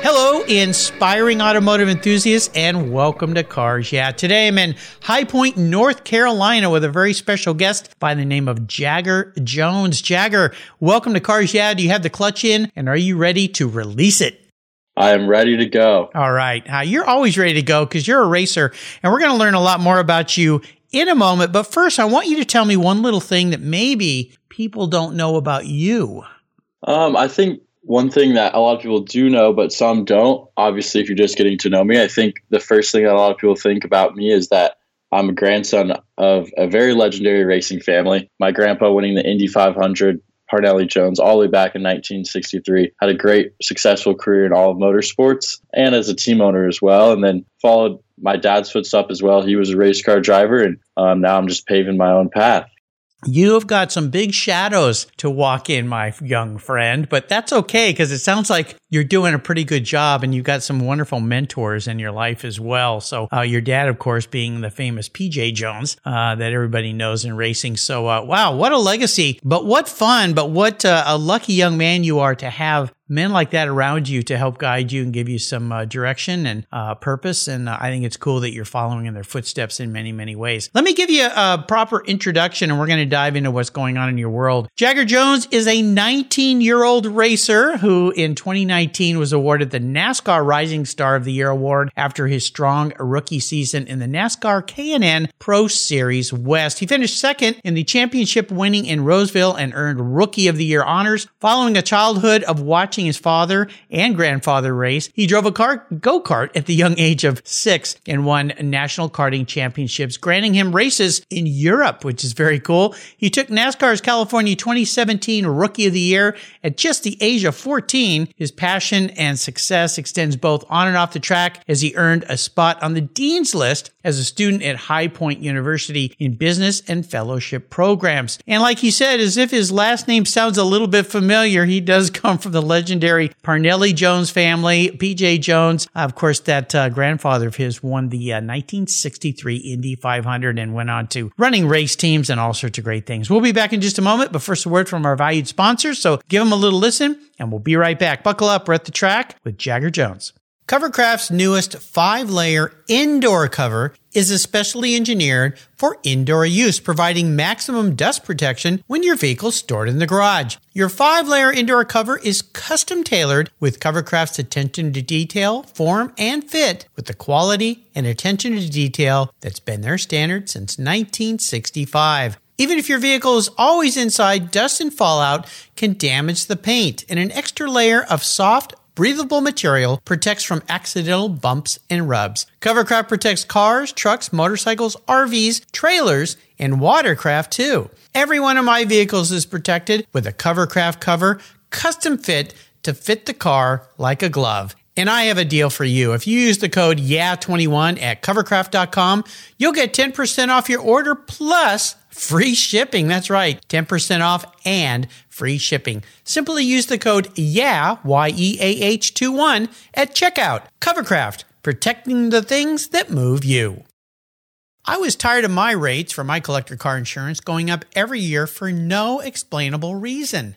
Hello, inspiring automotive enthusiasts, and welcome to Cars Yeah. Today I'm in High Point, North Carolina with a very special guest by the name of Jagger Jones. Jagger, welcome to Cars Yeah. Do you have the clutch in and are you ready to release it? I am ready to go. All right. Uh, you're always ready to go because you're a racer, and we're going to learn a lot more about you in a moment. But first, I want you to tell me one little thing that maybe people don't know about you. Um, I think one thing that a lot of people do know, but some don't, obviously, if you're just getting to know me, I think the first thing that a lot of people think about me is that I'm a grandson of a very legendary racing family. My grandpa winning the Indy 500, Parnelli Jones, all the way back in 1963, had a great, successful career in all of motorsports and as a team owner as well. And then followed my dad's footsteps as well. He was a race car driver, and um, now I'm just paving my own path. You have got some big shadows to walk in, my young friend, but that's okay because it sounds like you're doing a pretty good job and you've got some wonderful mentors in your life as well. So, uh, your dad, of course, being the famous PJ Jones uh, that everybody knows in racing. So, uh, wow, what a legacy, but what fun, but what uh, a lucky young man you are to have men like that around you to help guide you and give you some uh, direction and uh, purpose. And uh, I think it's cool that you're following in their footsteps in many, many ways. Let me give you a, proper introduction and we're going to dive into what's going on in your world. Jagger Jones is a 19 year old racer who in 2019 was awarded the NASCAR Rising Star of the Year award after his strong rookie season in the NASCAR K&N Pro Series West. He finished second in the championship winning in Roseville and earned Rookie of the Year honors following a childhood of watching watching his father and grandfather race. He drove a car go-kart at the young age of six and won national karting championships, granting him races in Europe, which is very cool. He took NASCAR's California 2017 Rookie of the Year at just the age of 14. His passion and success extends both on and off the track as he earned a spot on the Dean's List as a student at High Point University in business and fellowship programs. And like he said, as if his last name sounds a little bit familiar, he does come from the legend legendary Parnelli Jones family. PJ Jones, of course, that uh, grandfather of his won the uh, 1963 Indy 500 and went on to running race teams and all sorts of great things. We'll be back in just a moment, but first a word from our valued sponsors. So give them a little listen and we'll be right back. Buckle up. We're at the track with Jagger Jones. Covercraft's newest five layer indoor cover is especially engineered for indoor use, providing maximum dust protection when your vehicle's stored in the garage. Your five layer indoor cover is custom tailored with Covercraft's attention to detail, form, and fit with the quality and attention to detail that's been their standard since 1965. Even if your vehicle is always inside, dust and fallout can damage the paint, and an extra layer of soft, breathable material protects from accidental bumps and rubs. Covercraft protects cars, trucks, motorcycles, RVs, trailers, and watercraft too. Every one of my vehicles is protected with a Covercraft cover, custom fit to fit the car like a glove. And I have a deal for you. If you use the code YEAH21 at covercraft.com, you'll get 10% off your order plus free shipping. That's right. 10% off and free shipping. Simply use the code YEAH, Y-E-A-H 21 at checkout. Covercraft, protecting the things that move you. I was tired of my rates for my collector car insurance going up every year for no explainable reason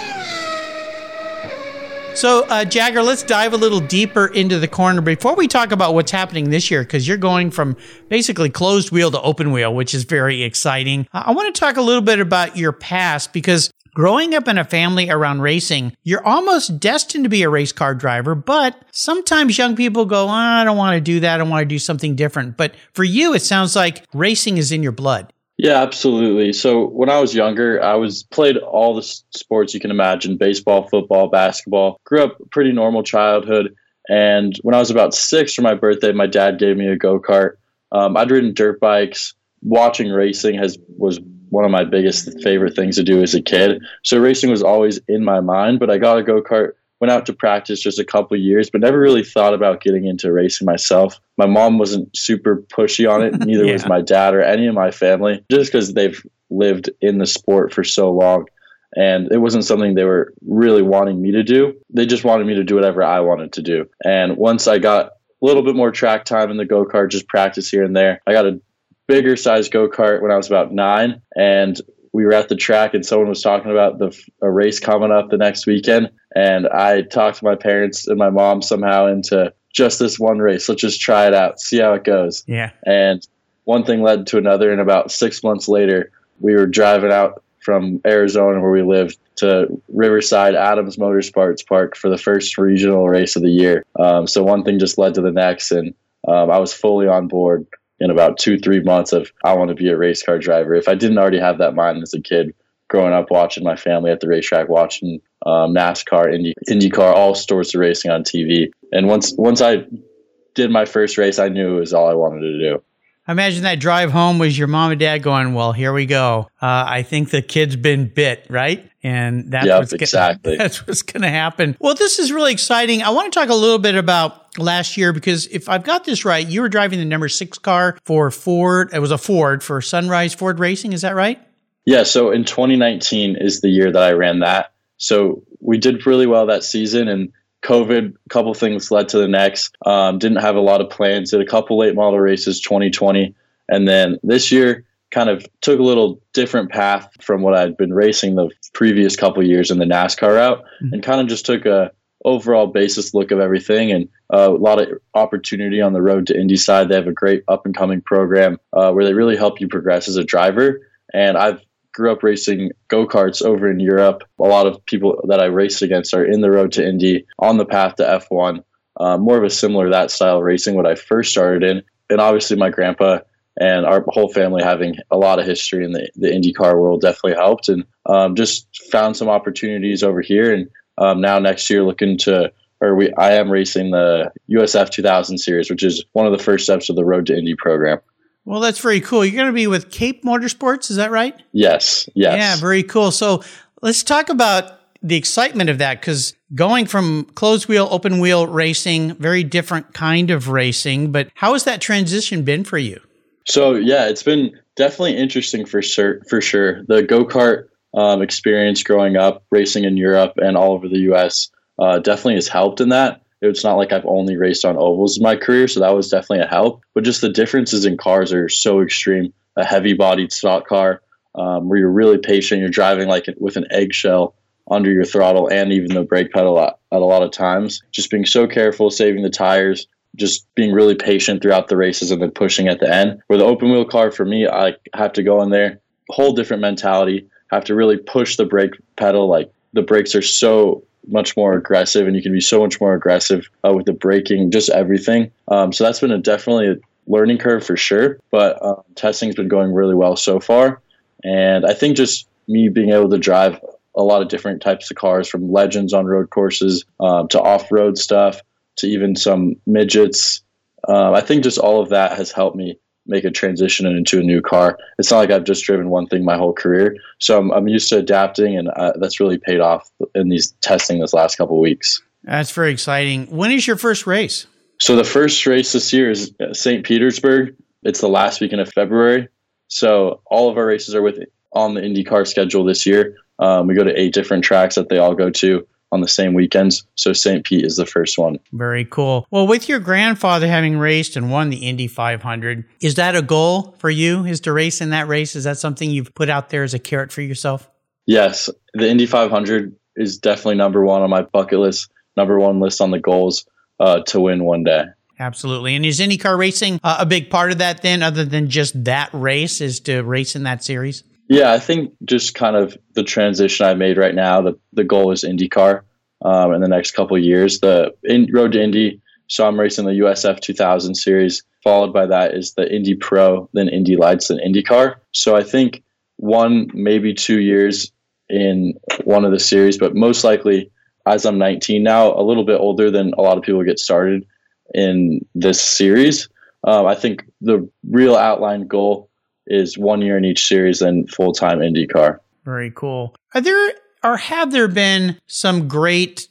So, uh, Jagger, let's dive a little deeper into the corner before we talk about what's happening this year, because you're going from basically closed wheel to open wheel, which is very exciting. I want to talk a little bit about your past because growing up in a family around racing, you're almost destined to be a race car driver, but sometimes young people go, oh, I don't want to do that. I want to do something different. But for you, it sounds like racing is in your blood. Yeah, absolutely. So when I was younger, I was played all the sports you can imagine: baseball, football, basketball. Grew up pretty normal childhood, and when I was about six for my birthday, my dad gave me a go kart. Um, I'd ridden dirt bikes. Watching racing has was one of my biggest favorite things to do as a kid. So racing was always in my mind. But I got a go kart went out to practice just a couple years, but never really thought about getting into racing myself. My mom wasn't super pushy on it, neither yeah. was my dad or any of my family, just because they've lived in the sport for so long. And it wasn't something they were really wanting me to do. They just wanted me to do whatever I wanted to do. And once I got a little bit more track time in the go kart, just practice here and there, I got a bigger size go kart when I was about nine. And we were at the track and someone was talking about the a race coming up the next weekend and I talked to my parents and my mom somehow into just this one race. Let's just try it out, see how it goes. Yeah. And one thing led to another and about 6 months later we were driving out from Arizona where we lived to Riverside Adams Motorsports Park for the first regional race of the year. Um, so one thing just led to the next and um, I was fully on board in about two, three months of I want to be a race car driver. If I didn't already have that mind as a kid, growing up watching my family at the racetrack, watching um, NASCAR, Indy, IndyCar, all sorts of racing on TV. And once once I did my first race, I knew it was all I wanted to do. I imagine that drive home was your mom and dad going, "Well, here we go. Uh, I think the kid's been bit, right?" And that's yep, what's exactly. Gonna, that's what's going to happen. Well, this is really exciting. I want to talk a little bit about last year because if I've got this right, you were driving the number six car for Ford. It was a Ford for Sunrise Ford Racing. Is that right? Yeah. So in 2019 is the year that I ran that. So we did really well that season, and COVID, a couple things led to the next. Um, didn't have a lot of plans. Did a couple late model races 2020, and then this year kind of took a little different path from what I'd been racing the previous couple years in the NASCAR route, mm-hmm. and kind of just took a overall basis look of everything and a lot of opportunity on the road to Indy side. They have a great up and coming program uh, where they really help you progress as a driver. And I've grew up racing go karts over in Europe. A lot of people that I raced against are in the road to Indy on the path to F1. Uh, more of a similar that style racing what I first started in, and obviously my grandpa and our whole family having a lot of history in the, the IndyCar world definitely helped, and um, just found some opportunities over here. And um, now next year, looking to or we I am racing the USF 2000 series, which is one of the first steps of the Road to Indy program. Well, that's very cool. You're going to be with Cape Motorsports, is that right? Yes. Yes. Yeah, very cool. So let's talk about the excitement of that because going from closed wheel, open wheel racing, very different kind of racing. But how has that transition been for you? So yeah, it's been definitely interesting for sure. For sure, the go kart um, experience growing up racing in Europe and all over the U.S. Uh, definitely has helped in that it's not like I've only raced on ovals in my career, so that was definitely a help. But just the differences in cars are so extreme. A heavy bodied stock car um, where you're really patient, you're driving like with an eggshell under your throttle and even the brake pedal at, at a lot of times. Just being so careful, saving the tires, just being really patient throughout the races and then pushing at the end. Where the open wheel car for me, I have to go in there, whole different mentality, have to really push the brake pedal like the brakes are so much more aggressive and you can be so much more aggressive uh, with the braking, just everything. Um, so that's been a definitely a learning curve for sure. But um, testing's been going really well so far. And I think just me being able to drive a lot of different types of cars from legends on road courses um, to off road stuff to even some midgets. Uh, I think just all of that has helped me make a transition into a new car. It's not like I've just driven one thing my whole career. So I'm, I'm used to adapting, and uh, that's really paid off in these testing this last couple weeks. That's very exciting. When is your first race? So the first race this year is uh, St. Petersburg. It's the last weekend of February. So all of our races are with on the IndyCar schedule this year. Um, we go to eight different tracks that they all go to on the same weekends. So St. Pete is the first one. Very cool. Well, with your grandfather having raced and won the Indy 500, is that a goal for you? Is to race in that race? Is that something you've put out there as a carrot for yourself? Yes, the Indy 500 is definitely number one on my bucket list. Number one list on the goals uh, to win one day. Absolutely. And is IndyCar racing uh, a big part of that then, other than just that race, is to race in that series? Yeah, I think just kind of the transition I made right now. The the goal is IndyCar um, in the next couple years. The in, road to Indy. So I'm racing the USF 2000 series. Followed by that is the Indy Pro, then Indy Lights, then IndyCar. So I think one maybe two years in one of the series, but most likely as I'm 19 now, a little bit older than a lot of people get started in this series. Um, I think the real outline goal is one year in each series and full time IndyCar. Very cool. Are there or have there been some great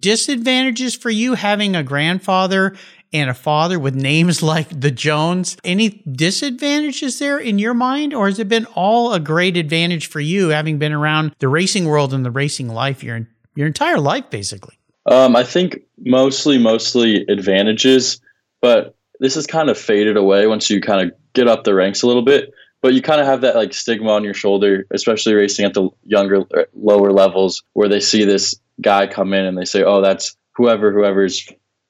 disadvantages for you having a grandfather and a father with names like the Jones? Any disadvantages there in your mind, or has it been all a great advantage for you having been around the racing world and the racing life your your entire life, basically? Um, I think mostly, mostly advantages, but this has kind of faded away once you kind of get up the ranks a little bit. But you kind of have that like stigma on your shoulder, especially racing at the younger, uh, lower levels, where they see this guy come in and they say, "Oh, that's whoever, whoever's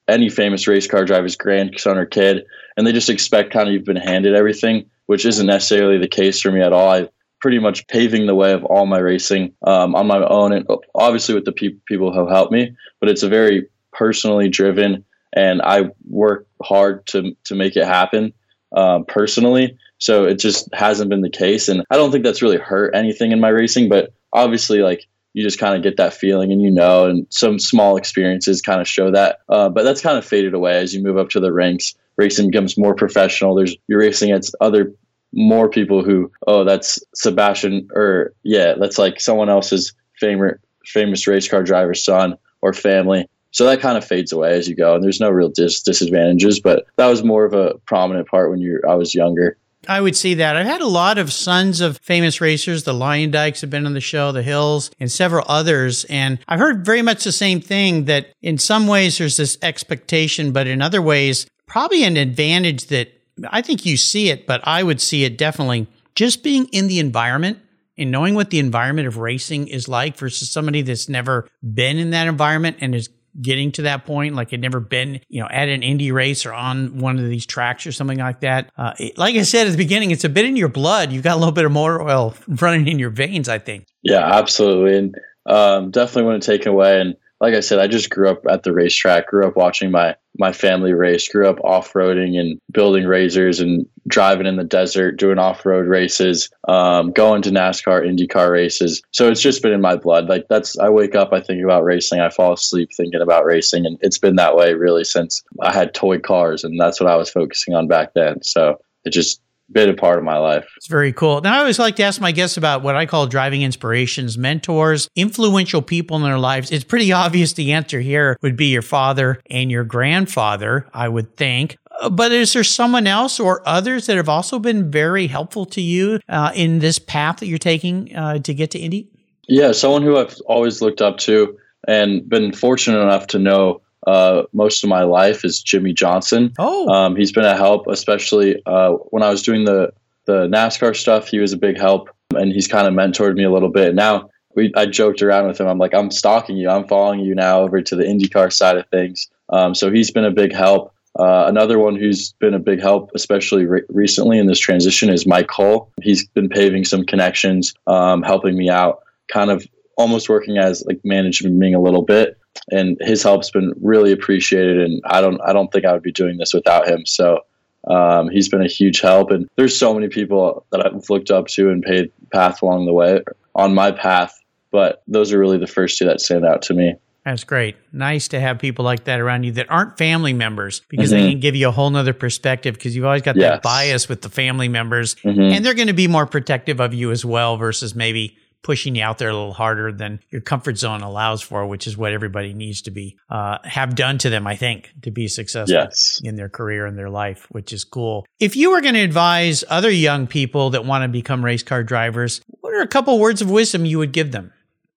any famous race car driver's grandson or kid," and they just expect kind of you've been handed everything, which isn't necessarily the case for me at all. I pretty much paving the way of all my racing um, on my own, and obviously with the pe- people who helped me. But it's a very personally driven, and I work hard to to make it happen uh, personally. So it just hasn't been the case. And I don't think that's really hurt anything in my racing, but obviously, like, you just kind of get that feeling and you know, and some small experiences kind of show that. Uh, but that's kind of faded away as you move up to the ranks. Racing becomes more professional. There's you're racing against other more people who, oh, that's Sebastian, or yeah, that's like someone else's famous famous race car driver's son or family. So that kind of fades away as you go, and there's no real dis- disadvantages. But that was more of a prominent part when you I was younger. I would see that. I've had a lot of sons of famous racers. The Lion Dykes have been on the show, the Hills, and several others. And I've heard very much the same thing that in some ways there's this expectation, but in other ways, probably an advantage that I think you see it, but I would see it definitely just being in the environment and knowing what the environment of racing is like versus somebody that's never been in that environment and is getting to that point, like had never been, you know, at an Indy race or on one of these tracks or something like that. Uh, it, like I said at the beginning, it's a bit in your blood. You've got a little bit of motor oil running in your veins, I think. Yeah, absolutely. And um, definitely want to take away. And like I said, I just grew up at the racetrack, grew up watching my my family race, grew up off roading and building RZRs and driving in the desert, doing off road races, um, going to NASCAR, IndyCar races. So it's just been in my blood. Like that's, I wake up, I think about racing, I fall asleep thinking about racing. And it's been that way really since I had toy cars. And that's what I was focusing on back then. So it just been a part of my life. It's very cool. Now, I always like to ask my guests about what I call driving inspirations, mentors, influential people in their lives. It's pretty obvious the answer here would be your father and your grandfather, I would think. Uh, but is there someone else or others that have also been very helpful to you uh, in this path that you're taking uh, to get to Indy? Yeah, someone who I've always looked up to and been fortunate enough to know uh, most of my life is Jimmie Johnson. Oh, um, he's been a help, especially uh, when I was doing the the NASCAR stuff. He was a big help, and he's kind of mentored me a little bit. Now we, I joked around with him. I'm like, I'm stalking you. I'm following you now over to the IndyCar side of things. Um, so he's been a big help. Uh, another one who's been a big help, especially re- recently in this transition, is Mike Hull. He's been paving some connections, um, helping me out, kind of almost working as like management being a little bit and his help's been really appreciated and i don't i don't think i would be doing this without him so um, he's been a huge help and there's so many people that i've looked up to and paid path along the way on my path but those are really the first two that stand out to me that's great. Nice to have people like that around you that aren't family members because mm-hmm. they can give you a whole nother perspective because you've always got yes. that bias with the family members mm-hmm. and they're going to be more protective of you as well versus maybe pushing you out there a little harder than your comfort zone allows for, which is what everybody needs to be uh, have done to them, I think, to be successful yes. in their career and their life, which is cool. If you were going to advise other young people that want to become race car drivers, what are a couple words of wisdom you would give them?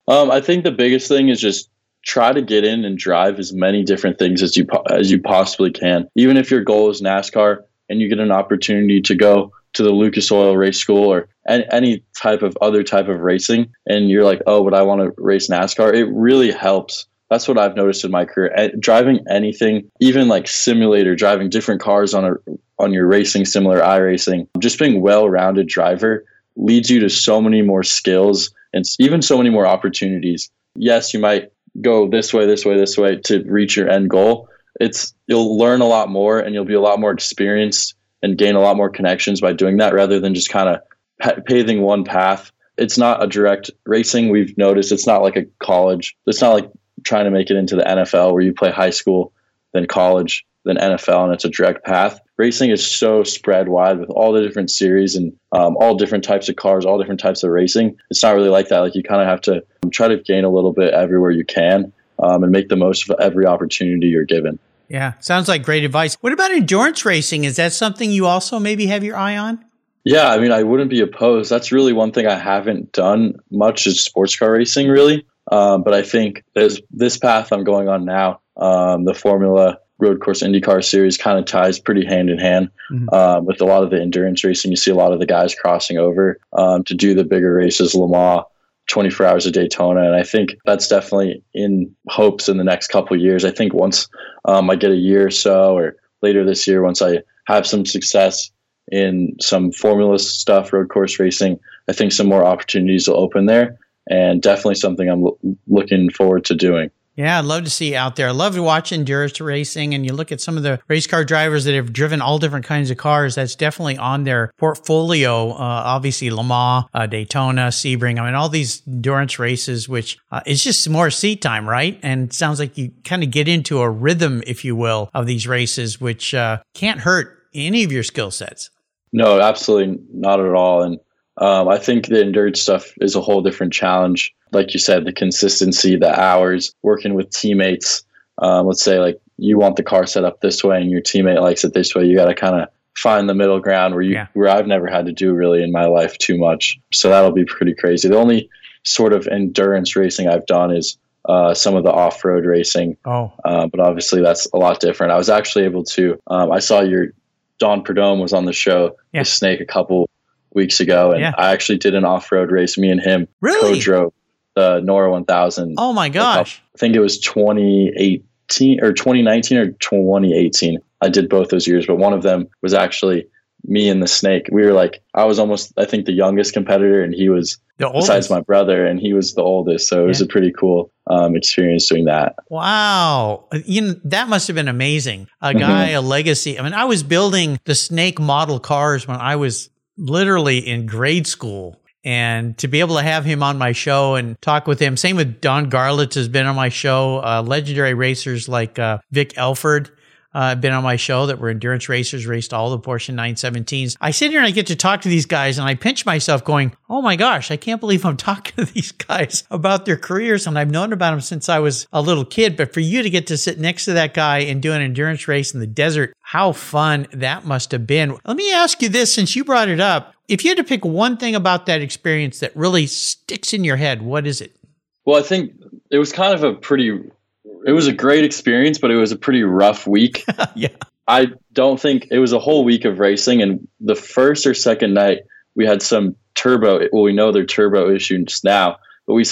Um, I think the biggest thing is just try to get in and drive as many different things as you as you possibly can. Even if your goal is NASCAR and you get an opportunity to go to the Lucas Oil Race School or any, type of other type of racing, and you're like, oh, but I want to race NASCAR. It really helps. That's what I've noticed in my career. Driving anything, even like simulator, driving different cars on a on your racing similar iRacing, just being well-rounded driver leads you to so many more skills and even so many more opportunities. Yes, you might go this way, this way, this way to reach your end goal, it's you'll learn a lot more and you'll be a lot more experienced and gain a lot more connections by doing that rather than just kind of paving one path. It's not a direct racing. We've noticed it's not like a college. It's not like trying to make it into the NFL where you play high school, then college, then NFL, and it's a direct path. Racing is so spread wide with all the different series and um, all different types of cars, all different types of racing. It's not really like that. Like you kind of have to try to gain a little bit everywhere you can um, and make the most of every opportunity you're given. Yeah, sounds like great advice. What about endurance racing? Is that something you also maybe have your eye on? Yeah, I mean, I wouldn't be opposed. That's really one thing I haven't done much is sports car racing, really. Um, but I think there's this path I'm going on now, um, the Formula Road Course IndyCar series, kind of ties pretty hand in hand mm-hmm. um, with a lot of the endurance racing. You see a lot of the guys crossing over um, to do the bigger races, Le Mans, 24 hours of Daytona. And I think that's definitely in hopes in the next couple years. I think once um, I get a year or so, or later this year, once I have some success in some formula stuff, road course racing, I think some more opportunities will open there. And definitely something I'm lo- looking forward to doing. Yeah, I'd love to see you out there. I love to watch endurance racing, and you look at some of the race car drivers that have driven all different kinds of cars. That's definitely on their portfolio. Uh, obviously, Le Mans, uh, Daytona, Sebring. I mean, all these endurance races, which uh, is just more seat time, right? And sounds like you kind of get into a rhythm, if you will, of these races, which uh, can't hurt any of your skill sets. No, absolutely not at all. And um, I think the endurance stuff is a whole different challenge like you said, the consistency, the hours, working with teammates. Um, let's say like you want the car set up this way and your teammate likes it this way. You got to kind of find the middle ground where you yeah. where I've never had to do really in my life too much. So that'll be pretty crazy. The only sort of endurance racing I've done is uh, some of the off-road racing. Oh, uh, but obviously that's a lot different. I was actually able to. Um, I saw your Don Prudhomme was on the show, yeah. the Snake, a couple weeks ago, and yeah. I actually did an off-road race. Me and him really co-drove the NORRA 1000. Oh my gosh. I think it was 2018 or 2019 or 2018. I did both those years, but one of them was actually me and the snake. We were like, I was almost, I think, the youngest competitor, and he was besides my brother, and he was the oldest. So it was a pretty cool um, experience doing that. Wow, you know, that must have been amazing. A mm-hmm. guy, mm-hmm. a legacy. I mean, I was building the snake model cars when I was literally in grade school and to be able to have him on my show and talk with him. Same with Don Garlits has been on my show. Uh, legendary racers like uh, Vic Elford uh, been on my show that were endurance racers, raced all the Porsche 917s. I sit here and I get to talk to these guys and I pinch myself going, oh my gosh, I can't believe I'm talking to these guys about their careers. And I've known about them since I was a little kid. But for you to get to sit next to that guy and do an endurance race in the desert, how fun that must have been. Let me ask you this since you brought it up. If you had to pick one thing about that experience that really sticks in your head, what is it? Well, I think it was kind of a pretty it was a great experience, but it was a pretty rough week. yeah. I don't think it was a whole week of racing. And the first or second night, we had some turbo. Well, we know they're turbo issues now, but we,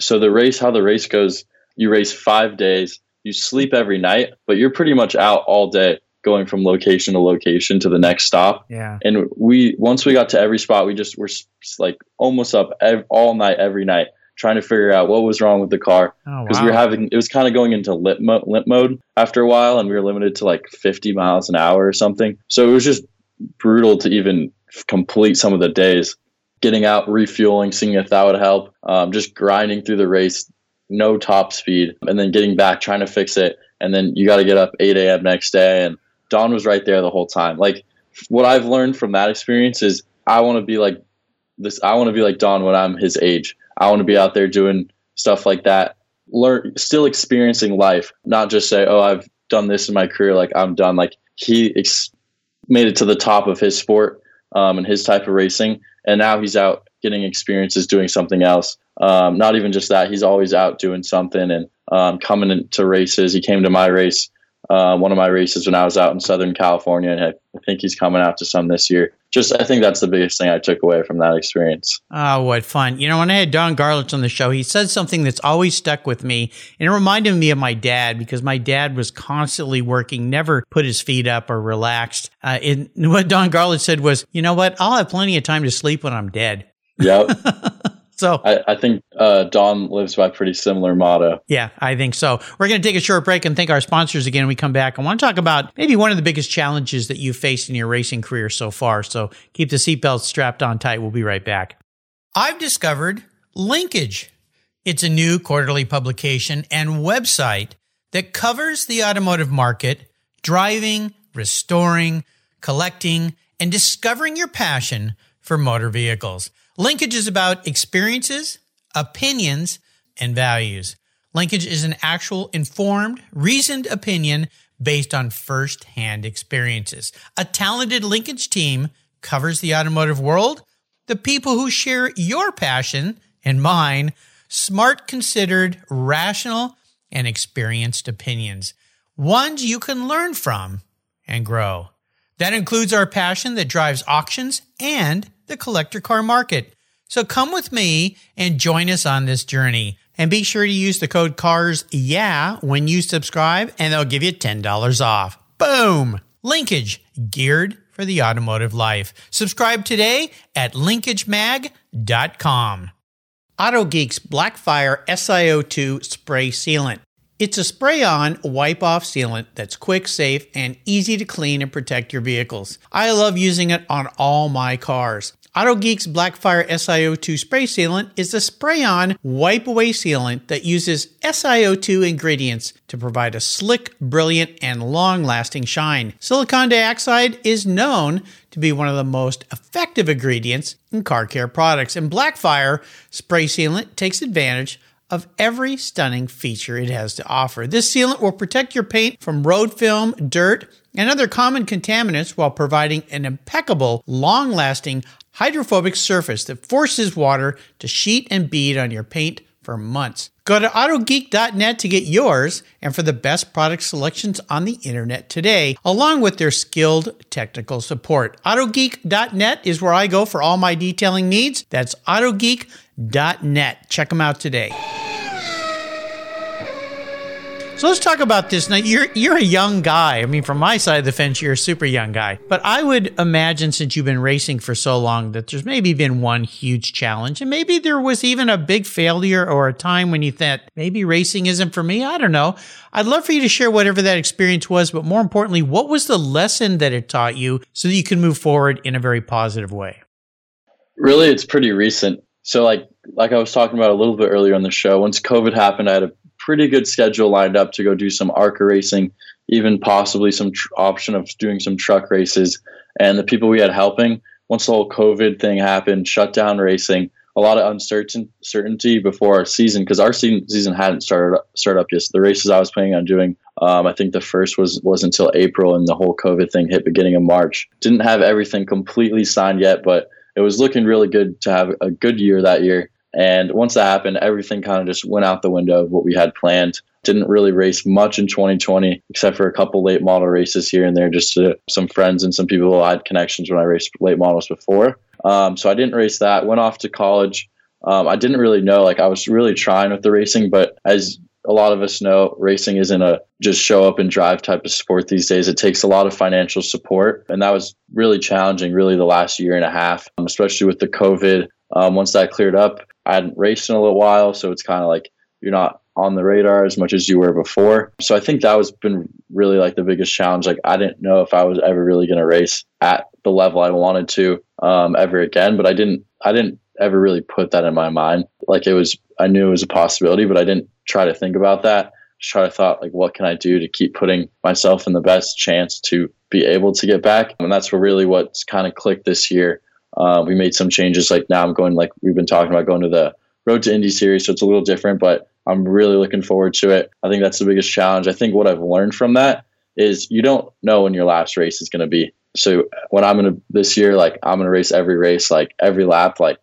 so the race, how the race goes, you race five days, you sleep every night, but you're pretty much out all day going from location to location to the next stop. Yeah. And we, once we got to every spot, we just were like almost up ev- all night, every night trying to figure out what was wrong with the car because Oh, we were having it was kind of going into limp, mo- limp mode after a while, and we were limited to like 50 miles an hour or something. So it was just brutal to even complete some of the days. Getting out, refueling, seeing if that would help. Um, just grinding through the race, no top speed, and then getting back, trying to fix it, and then you got to get up 8 a.m. next day, and Don was right there the whole time. Like what I've learned from that experience is I want to be like this. I want to be like Don when I'm his age. I want to be out there doing stuff like that. Learn, still experiencing life, not just say, "Oh, I've done this in my career. Like I'm done." Like he ex- made it to the top of his sport um, and his type of racing, and now he's out getting experiences doing something else. Um, not even just that, he's always out doing something and um, coming into races. He came to my race uh, one of my races when I was out in Southern California, and I, I think he's coming out to some this year. Just, I think that's the biggest thing I took away from that experience. Oh, what fun. You know, when I had Don Garlits on the show, he said something that's always stuck with me. And it reminded me of my dad because my dad was constantly working, never put his feet up or relaxed. Uh, and what Don Garlits said was, you know what? I'll have plenty of time to sleep when I'm dead. Yep. So, I, I think uh, Don lives by a pretty similar motto. yeah, I think so. We're going to take a short break and thank our sponsors again. When we come back. I want to talk about maybe one of the biggest challenges that you've faced in your racing career so far. So keep the seatbelts strapped on tight. We'll be right back. I've discovered Linkage. It's a new quarterly publication and website that covers the automotive market, driving, restoring, collecting, and discovering your passion for motor vehicles. Linkage is about experiences, opinions, and values. Linkage is an actual informed, reasoned opinion based on first-hand experiences. A talented linkage team covers the automotive world, the people who share your passion and mine, smart, considered, rational, and experienced opinions, ones you can learn from and grow. That includes our passion that drives auctions and the collector car market. So come with me and join us on this journey. And be sure to use the code CARS yeah when you subscribe and they'll give you $10 off. Boom! Linkage, geared for the automotive life. Subscribe today at linkagemag.com. AutoGeek's Blackfire SiO2 spray sealant. It's a spray on wipe off sealant that's quick, safe, and easy to clean and protect your vehicles. I love using it on all my cars. AutoGeek's Blackfire SiO2 spray sealant is a spray on wipe away sealant that uses SiO2 ingredients to provide a slick, brilliant, and long lasting shine. Silicon dioxide is known to be one of the most effective ingredients in car care products, and Blackfire spray sealant takes advantage of every stunning feature it has to offer. This sealant will protect your paint from road film, dirt, and other common contaminants while providing an impeccable, long lasting, hydrophobic surface that forces water to sheet and bead on your paint for months. Go to autogeek.net to get yours and for the best product selections on the internet today, along with their skilled technical support. Autogeek.net is where I go for all my detailing needs. That's autogeek.net. Check them out today. So let's talk about this. Now you're you're a young guy. I mean, from my side of the fence, you're a super young guy. But I would imagine since you've been racing for so long that there's maybe been one huge challenge, and maybe there was even a big failure or a time when you thought maybe racing isn't for me. I don't know. I'd love for you to share whatever that experience was, but more importantly, what was the lesson that it taught you so that you can move forward in a very positive way? Really, it's pretty recent. So, like like I was talking about a little bit earlier on the show, once COVID happened, I had a pretty good schedule lined up to go do some ARCA racing, even possibly some tr- option of doing some truck races. And the people we had helping, once the whole COVID thing happened, shut down racing, a lot of uncertain certainty before our season because our season season hadn't started started up yet. So the races I was planning on doing, um, I think the first was was until April, and the whole COVID thing hit beginning of March. Didn't have everything completely signed yet, but it was looking really good to have a good year that year. And once that happened, everything kind of just went out the window of what we had planned. Didn't really race much in 2020, except for a couple late model races here and there, just to some friends and some people I had connections when I raced late models before. Um, so I didn't race that. Went off to college. Um, I didn't really know, like I was really trying with the racing, but as a lot of us know, racing isn't a just show up and drive type of sport these days. It takes a lot of financial support. And that was really challenging, really, the last year and a half, um, especially with the COVID. Um, once that cleared up, I hadn't raced in a little while, so it's kind of like you're not on the radar as much as you were before. So I think that was been really like the biggest challenge. Like I didn't know if I was ever really going to race at the level I wanted to um, ever again, but I didn't. I didn't ever really put that in my mind. Like it was, I knew it was a possibility, but I didn't try to think about that. Just try to thought like, what can I do to keep putting myself in the best chance to be able to get back? And that's really what's kind of clicked this year. Uh, we made some changes. Like now I'm going, like we've been talking about going to the Road to Indy series, so it's a little different, but I'm really looking forward to it. I think that's the biggest challenge. I think what I've learned from that is you don't know when your last race is going to be. So when I'm going to this year, like I'm going to race every race, like every lap, like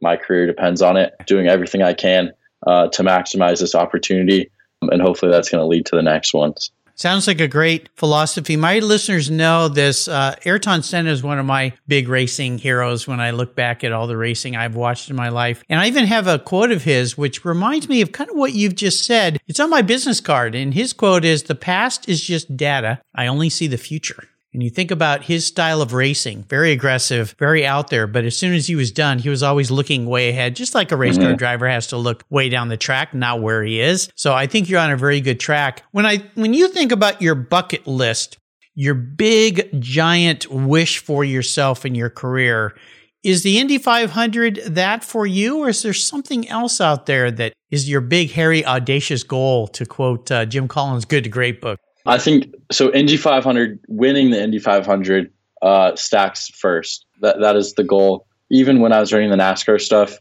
my career depends on it. Doing everything I can uh, to maximize this opportunity, and hopefully that's going to lead to the next ones. Sounds like a great philosophy. My listeners know this. Uh, Ayrton Senna is one of my big racing heroes when I look back at all the racing I've watched in my life. And I even have a quote of his, which reminds me of kind of what you've just said. It's on my business card. And his quote is The past is just data. I only see the future. And you think about his style of racing, very aggressive, very out there. But as soon as he was done, he was always looking way ahead, just like a race car mm-hmm. driver has to look way down the track, not where he is. So I think you're on a very good track. When I, when you think about your bucket list, your big giant wish for yourself in your career, is the Indy 500 that for you, or is there something else out there that is your big, hairy, audacious goal? To quote uh, Jim Collins' Good to Great book. I think so. Indy 500, winning the Indy 500 uh, stacks first. That that is the goal. Even when I was running the NASCAR stuff,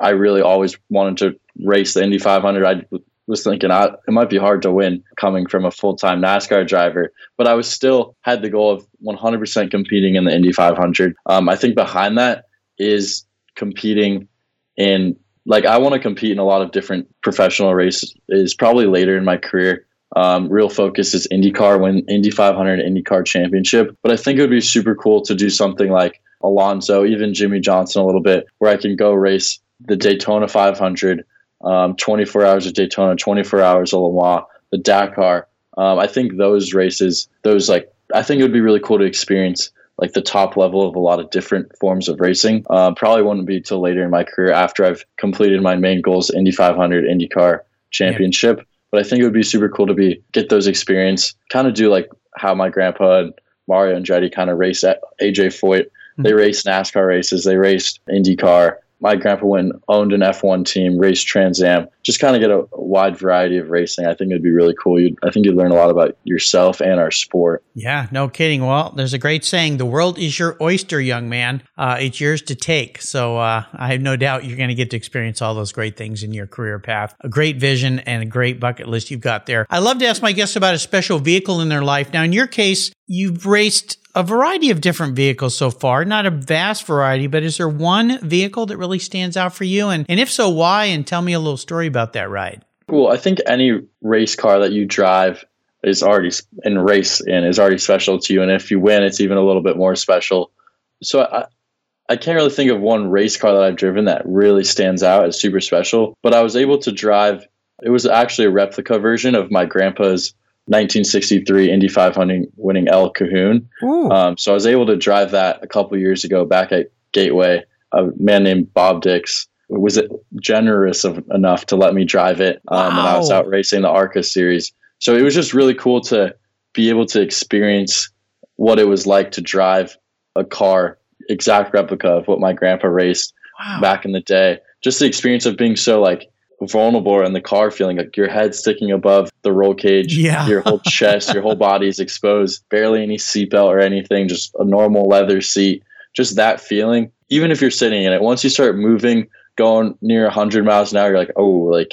I really always wanted to race the Indy 500. I was thinking I, it might be hard to win coming from a full time NASCAR driver, but I was still had the goal of 100% competing in the Indy 500. Um, I think behind that is competing in like I want to compete in a lot of different professional races. Is probably later in my career. Um, real focus is IndyCar, win Indy 500, IndyCar Championship. But I think it would be super cool to do something like Alonso, even Jimmie Johnson a little bit, where I can go race the Daytona 500, um, 24 hours of Daytona, 24 hours of Le Mans, the Dakar. Um, I think those races, those like, I think it would be really cool to experience like the top level of a lot of different forms of racing. Um, probably wouldn't be till later in my career after I've completed my main goals, Indy 500, IndyCar Championship. Yeah. But I think it would be super cool to be get those experience, kind of do like how my grandpa and Mario and Andretti kind of raced at AJ Foyt. Mm-hmm. They raced NASCAR races, they raced IndyCar, my grandpa went owned an F1 team, raced Trans Am, just kind of get a, a, wide variety of racing. I think it'd be really cool. You'd, I think you'd learn a lot about yourself and our sport. Yeah, no kidding. Well, there's a great saying: "The world is your oyster, young man. Uh, it's yours to take." So uh, I have no doubt you're going to get to experience all those great things in your career path. A great vision and a great bucket list you've got there. I love to ask my guests about a special vehicle in their life. Now, in your case, you've raced a variety of different vehicles so far, not a vast variety, but is there one vehicle that really stands out for you? And, and if so, why? And tell me a little story about that ride. Well, I think any race car that you drive is already in race and is already special to you. And if you win, it's even a little bit more special. So I, I can't really think of one race car that I've driven that really stands out as super special, but I was able to drive. It was actually a replica version of my grandpa's 1963 Indy 500 winning Ol' Calhoun. Um, so I was able to drive that a couple years ago back at Gateway. A man named Bob Dix was it generous of, enough to let me drive it um, wow. when I was out racing the ARCA series. So it was just really cool to be able to experience what it was like to drive a car, exact replica of what my grandpa raced wow. back in the day. Just the experience of being so like vulnerable in the car, feeling like your head sticking above the roll cage, yeah. your whole chest, your whole body is exposed, barely any seatbelt or anything, just a normal leather seat. Just that feeling, even if you're sitting in it, once you start moving, going near 100 miles an hour, you're like, oh, like,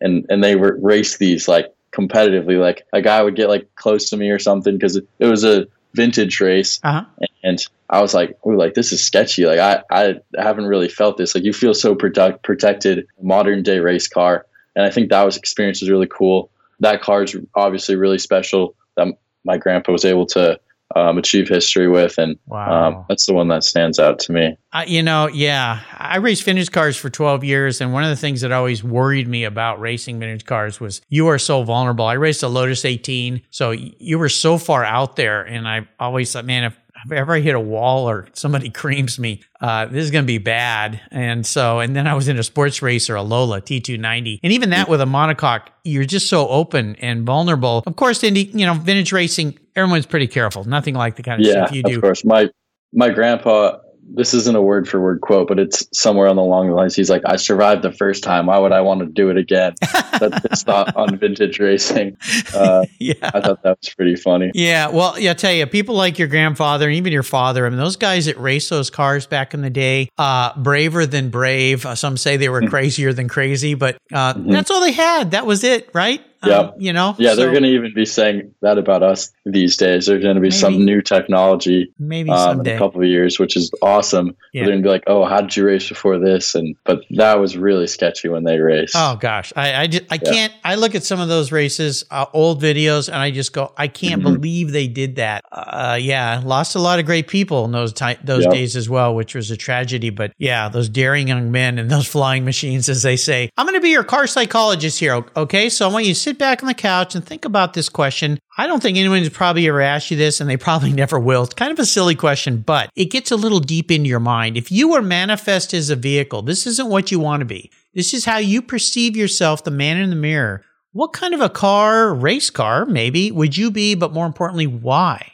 and and they were race these like competitively. Like a guy would get like close to me or something because it, it was a vintage race, uh-huh. and I was like, "Ooh, like this is sketchy. Like I, I haven't really felt this. Like you feel so protect, protected, modern day race car." And I think that was experience was really cool. That car is obviously really special. That my grandpa was able to um, achieve history with, and wow. um, that's the one that stands out to me. Uh, you know, yeah, I raced vintage cars for 12 years, and one of the things that always worried me about racing vintage cars was you are so vulnerable. I raced a Lotus 18, so you were so far out there, and I always thought, man, if if ever I hit a wall or somebody creams me, uh, this is going to be bad. And so, and then I was in a sports racer, a Lola T290. And even that with a monocoque, you're just so open and vulnerable. Of course, in you know, vintage racing, everyone's pretty careful. Nothing like the kind of yeah, stuff you do. Of course. My, my grandpa this isn't a word for word quote, but it's somewhere on the long lines. He's like, I survived the first time. Why would I want to do it again? That's thought on vintage racing. Uh, yeah. I thought that was pretty funny. Yeah. Well, yeah, I tell you, people like your grandfather and even your father, I mean, those guys that raced those cars back in the day, uh, braver than brave. Uh, some say they were mm-hmm. crazier than crazy, but uh, mm-hmm. that's all they had. That was it, right? Yeah. Um, you know? Yeah, so, they're going to even be saying that about us these days. There's going to be maybe, some new technology maybe um, in a couple of years, which is awesome. Yeah. They're going to be like, oh, how did you race before this? And But that was really sketchy when they raced. Oh, gosh. I, I, just, I yeah. can't. I look at some of those races, uh, old videos, and I just go, I can't mm-hmm. believe they did that. Uh, yeah, lost a lot of great people in those, ty- those yep. days as well, which was a tragedy. But yeah, those daring young men and those flying machines, as they say. I'm going to be your car psychologist here, okay? So I want you to sit back on the couch and think about this question. I don't think anyone's probably ever asked you this, and they probably never will. It's kind of a silly question, but it gets a little deep into your mind. If you were manifest as a vehicle, this isn't what you want to be. This is how you perceive yourself, the man in the mirror. What kind of a car, race car, maybe, would you be? But more importantly, why?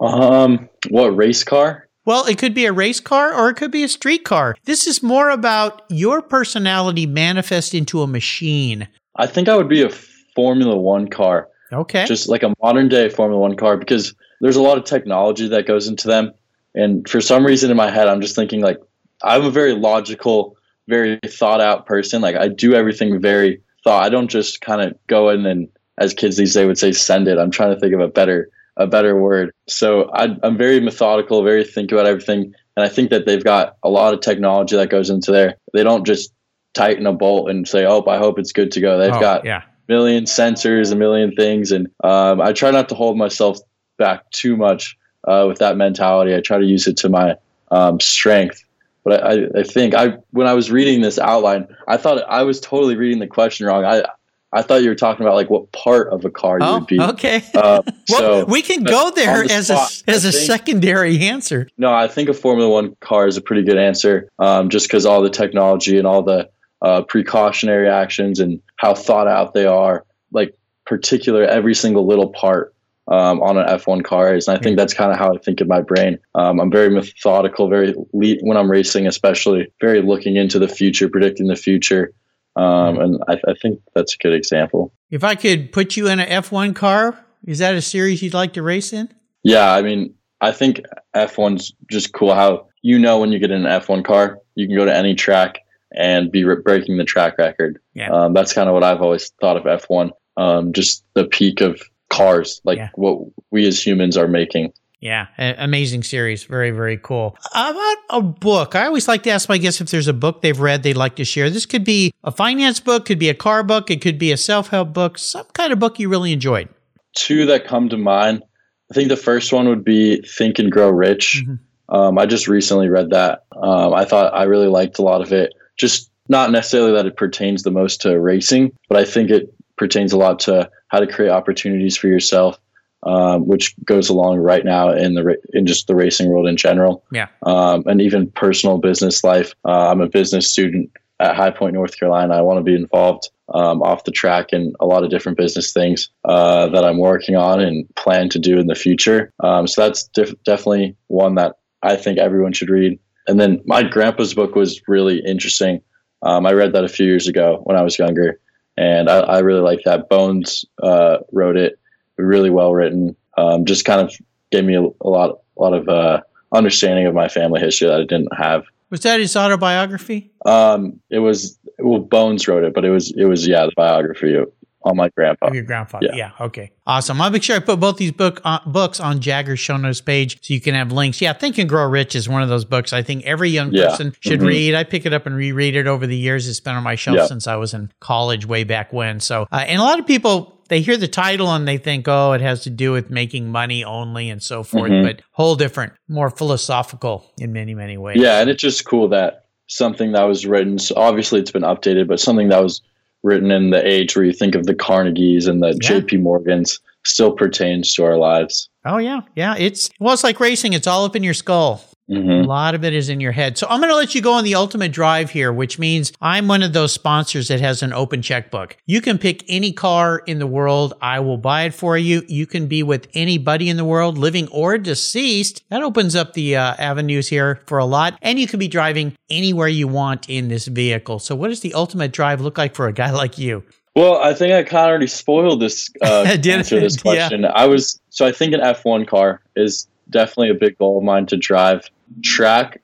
Um, what race car? Well, it could be a race car or it could be a street car. This is more about your personality manifest into a machine. I think I would be a Formula One car. Okay. Just like a modern day Formula One car because there's a lot of technology that goes into them. And for some reason in my head, I'm just thinking like I'm a very logical, very thought out person. Like I do everything very thought. I don't just kind of go in and, as kids these days would say, send it. I'm trying to think of a better a better word. So I, I'm very methodical, very think about everything, and I think that they've got a lot of technology that goes into there. They don't just tighten a bolt and say, "Oh, I hope it's good to go." They've oh, got yeah. Million sensors, a million things, and um, I try not to hold myself back too much uh, with that mentality. I try to use it to my um, strength. But I, I think I when I was reading this outline, I thought I was totally reading the question wrong. I I thought you were talking about like what part of a car you oh, would be. Okay. Uh, well, so, we can go there the as spot, a as a think, secondary answer. No, I think a Formula One car is a pretty good answer, um, just because all the technology and all the uh, precautionary actions and how thought out they are, like particular every single little part um, on an F1 car is. And I think that's kind of how I think in my brain. Um, I'm very methodical, very le- when I'm racing, especially very looking into the future, predicting the future. Um, and I, I, think that's a good example. If I could put you in an F1 car, is that a series you'd like to race in? Yeah, I mean, I think F1's just cool how you know when you get in an F1 car, you can go to any track and be re- breaking the track record. Yeah. Um, that's kind of what I've always thought of F1. Um, just the peak of cars, like yeah. what we as humans are making. Yeah, amazing series. Very, very cool. About a book, I always like to ask my guests if there's a book they've read they'd like to share. This could be a finance book, could be a car book, it could be a self help book, some kind of book you really enjoyed. Two that come to mind. I think the first one would be Think and Grow Rich. Mm-hmm. Um, I just recently read that. Um, I thought I really liked a lot of it. Just not necessarily that it pertains the most to racing, but I think it pertains a lot to how to create opportunities for yourself um, which goes along right now in the in just the racing world in general. Yeah. Um, and even personal business life. Uh, I'm a business student at High Point, North Carolina. I want to be involved um, off the track in a lot of different business things uh, that I'm working on and plan to do in the future. Um, so that's def- definitely one that I think everyone should read. And then my grandpa's book was really interesting. Um, I read that a few years ago when I was younger, and I, I really like that. Bones uh, wrote it really well written. Um, just kind of gave me a, a lot, a lot of uh, understanding of my family history that I didn't have. Was that his autobiography? Um, it was. Well, Bones wrote it, but it was. It was yeah, the biography on my grandpa. Your grandfather. Yeah. yeah. Okay. Awesome. I'll make sure I put both these book uh, books on Jagger's show notes page so you can have links. Yeah, Think and Grow Rich is one of those books I think every young yeah. person should mm-hmm. read. I pick it up and reread it over the years. It's been on my shelf since I was in college way back when. So, uh, and a lot of people they hear the title and they think, oh, it has to do with making money only and so forth, mm-hmm. but whole different, more philosophical in many, many ways. Yeah, and it's just cool that something that was written, so obviously it's been updated, but something that was written in the age where you think of the Carnegies and the yeah. JP Morgans still pertains to our lives. Oh yeah, yeah. It's well, it's like racing. It's all up in your skull. Mm-hmm. A lot of it is in your head. So I'm going to let you go on the ultimate drive here, which means I'm one of those sponsors that has an open checkbook. You can pick any car in the world. I will buy it for you. You can be with anybody in the world, living or deceased. That opens up the uh, avenues here for a lot. And you can be driving anywhere you want in this vehicle. So what does the ultimate drive look like for a guy like you? Well, I think I kind of already spoiled this uh, answer to this question. I was so I think an F1 car is definitely a big goal of mine to drive. Track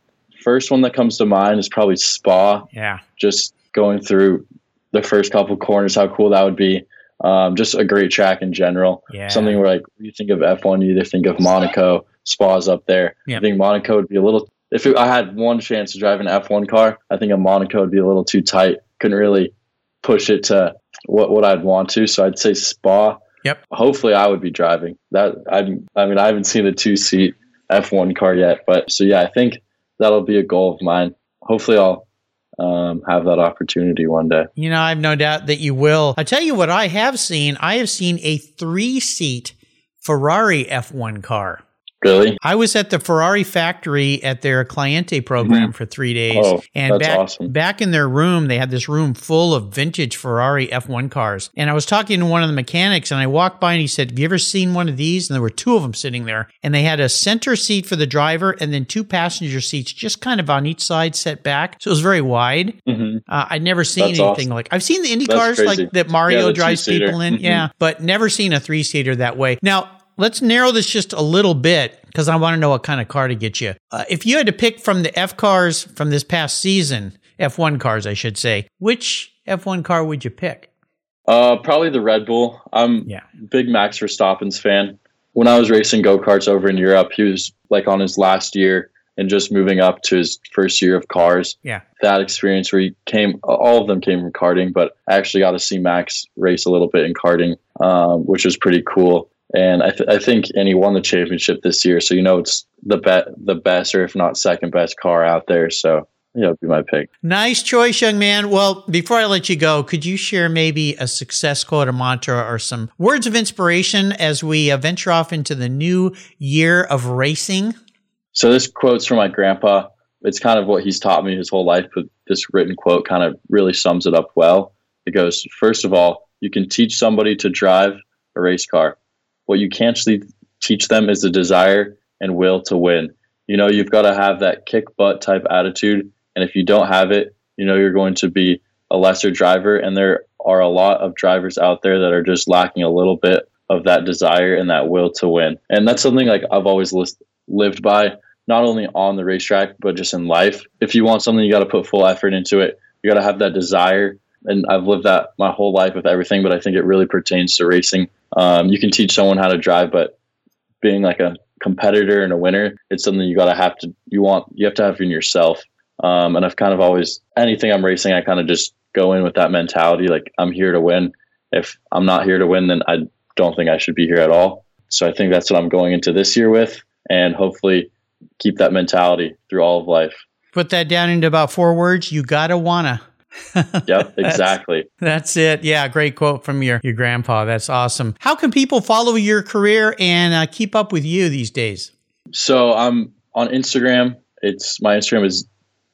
first one that comes to mind is probably Spa. Yeah. Just going through the first couple corners, how cool that would be. Um, just a great track in general. Yeah. Something where like you think of F1, you either think of Monaco, Spa's up there. Yep. I think Monaco would be a little. If it, I had one chance to drive an F1 car, I think a Monaco would be a little too tight. Couldn't really push it to what what I'd want to. So I'd say Spa. Yep. Hopefully, I would be driving that. I I mean, I haven't seen a two seat F1 car yet, but so yeah, I think that'll be a goal of mine. Hopefully, I'll um, have that opportunity one day. You know, I have no doubt that you will. I tell you what, I have seen. I have seen a three seat Ferrari F1 car. Really? I was at the Ferrari factory at their Clienti program for three days, Oh, and that's back awesome. back in their room, they had this room full of vintage Ferrari F1 cars. And I was talking to one of the mechanics, and I walked by, and he said, "Have you ever seen one of these?" And there were two of them sitting there, and they had a center seat for the driver, and then two passenger seats, just kind of on each side, set back, so it was very wide. hmm Uh, I'd never seen That's anything awesome. like I've seen the Indy That's cars crazy. like that Mario the drives people in, Mhm. yeah, but never seen a three seater that way. Now let's narrow this just a little bit because I want to know what kind of car to get you. Uh, if you had to pick from the F cars from this past season, F1 cars, I should say, which F1 car would you pick? Uh, probably the Red Bull. I'm Yeah. big Max Verstappen's fan. When I was racing go karts over in Europe, he was like on his last year and just moving up to his first year of cars. Yeah. That experience where he came, all of them came from karting, but I actually got to see Max race a little bit in karting, um, which was pretty cool. And I, th- I think, and he won the championship this year, so you know it's the bet, the best, or if not second best car out there. So yeah, it'd be my pick. Nice choice, young man. Well, before I let you go, could you share maybe a success quote, a mantra, or some words of inspiration as we uh, venture off into the new year of racing? So this quote's from my grandpa. It's kind of what he's taught me his whole life, but this written quote kind of really sums it up well. It goes, first of all, you can teach somebody to drive a race car. What you can't teach them is the desire and will to win. You know, you've got to have that kick butt type attitude. And if you don't have it, you know, you're going to be a lesser driver. And there are a lot of drivers out there that are just lacking a little bit of that desire and that will to win. And that's something like I've always list, lived by, not only on the racetrack, but just in life. If you want something, you got to put full effort into it. You got to have that desire. And I've lived that my whole life with everything, but I think it really pertains to racing. Um, you can teach someone how to drive, but being like a competitor and a winner, it's something you got to have to, you want, you have to have in yourself. Um, and I've kind of always, anything I'm racing, I kind of just go in with that mentality. Like I'm here to win. If I'm not here to win, then I don't think I should be here at all. So I think that's what I'm going into this year with, and hopefully keep that mentality through all of life. Put that down into about four words. You gotta wanna. Yep, That's- exactly. That's it. Yeah, great quote from your your grandpa. That's awesome. How can people follow your career and uh, keep up with you these days? So I'm on Instagram. It's my Instagram is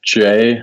J,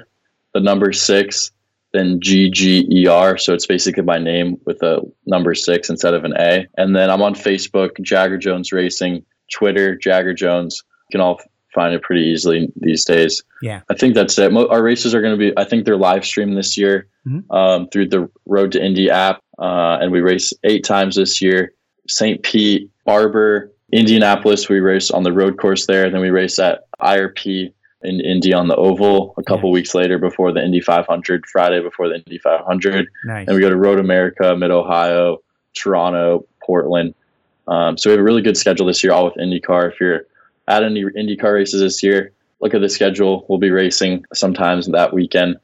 the number six, then G G E R. So it's basically my name with a number six instead of an A. And then I'm on Facebook, Jagger Jones Racing, Twitter, Jagger Jones. You can all find it pretty easily these days. Yeah. I think that's it. Mo- Our races are going to be, I think they're live streamed this year Mhm. um, through the Road to Indy app. Uh, and we race eight times this year. St. Pete, Barber, Indianapolis, we race on the road course there. Then we race at IRP in Indy on the oval a couple Nice. weeks later before the Indy 500, Friday before the Indy 500. Nice. And we go to Road America, Mid Ohio, Toronto, Portland. Um, so we have a really good schedule this year, all with IndyCar. If you're at any IndyCar races this year, look at the schedule. We'll be racing sometimes that weekend,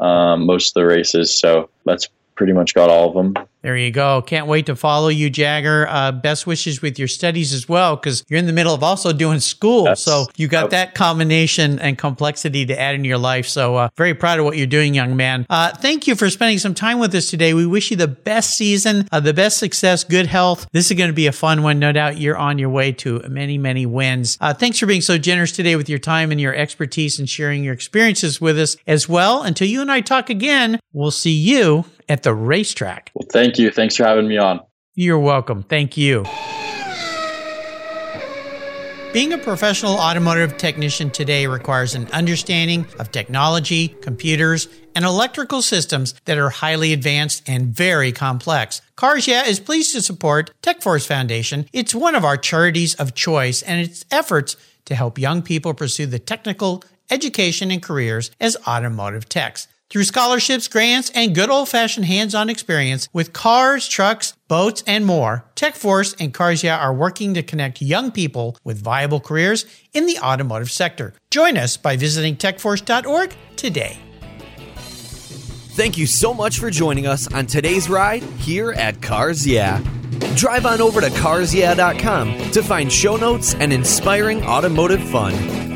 um, most of the races. So that's pretty much got all of them. There you go. Can't wait to follow you, Jagger. Uh, best wishes with your studies as well, because you're in the middle of also doing school. Yes. So you got that combination and complexity to add into your life. So uh, very proud of what you're doing, young man. Uh, thank you for spending some time with us today. We wish you the best season, uh, the best success, good health. This is going to be a fun one. No doubt you're on your way to many, many wins. Uh, thanks for being so generous today with your time and your expertise and sharing your experiences with us as well. Until you and I talk again, we'll see you at the racetrack. Well, thank you. Thanks for having me on. You're welcome. Thank you. Being a professional automotive technician today requires an understanding of technology, computers, and electrical systems that are highly advanced and very complex. Cars Yeah is pleased to support TechForce Foundation. It's one of our charities of choice and its efforts to help young people pursue the technical education and careers as automotive techs. Through scholarships, grants, and good old fashioned hands on experience with cars, trucks, boats, and more, TechForce and Cars Yeah are working to connect young people with viable careers in the automotive sector. Join us by visiting techforce.org today. Thank you so much for joining us on today's ride here at Cars Yeah. Drive on over to carsyeah.com to find show notes and inspiring automotive fun.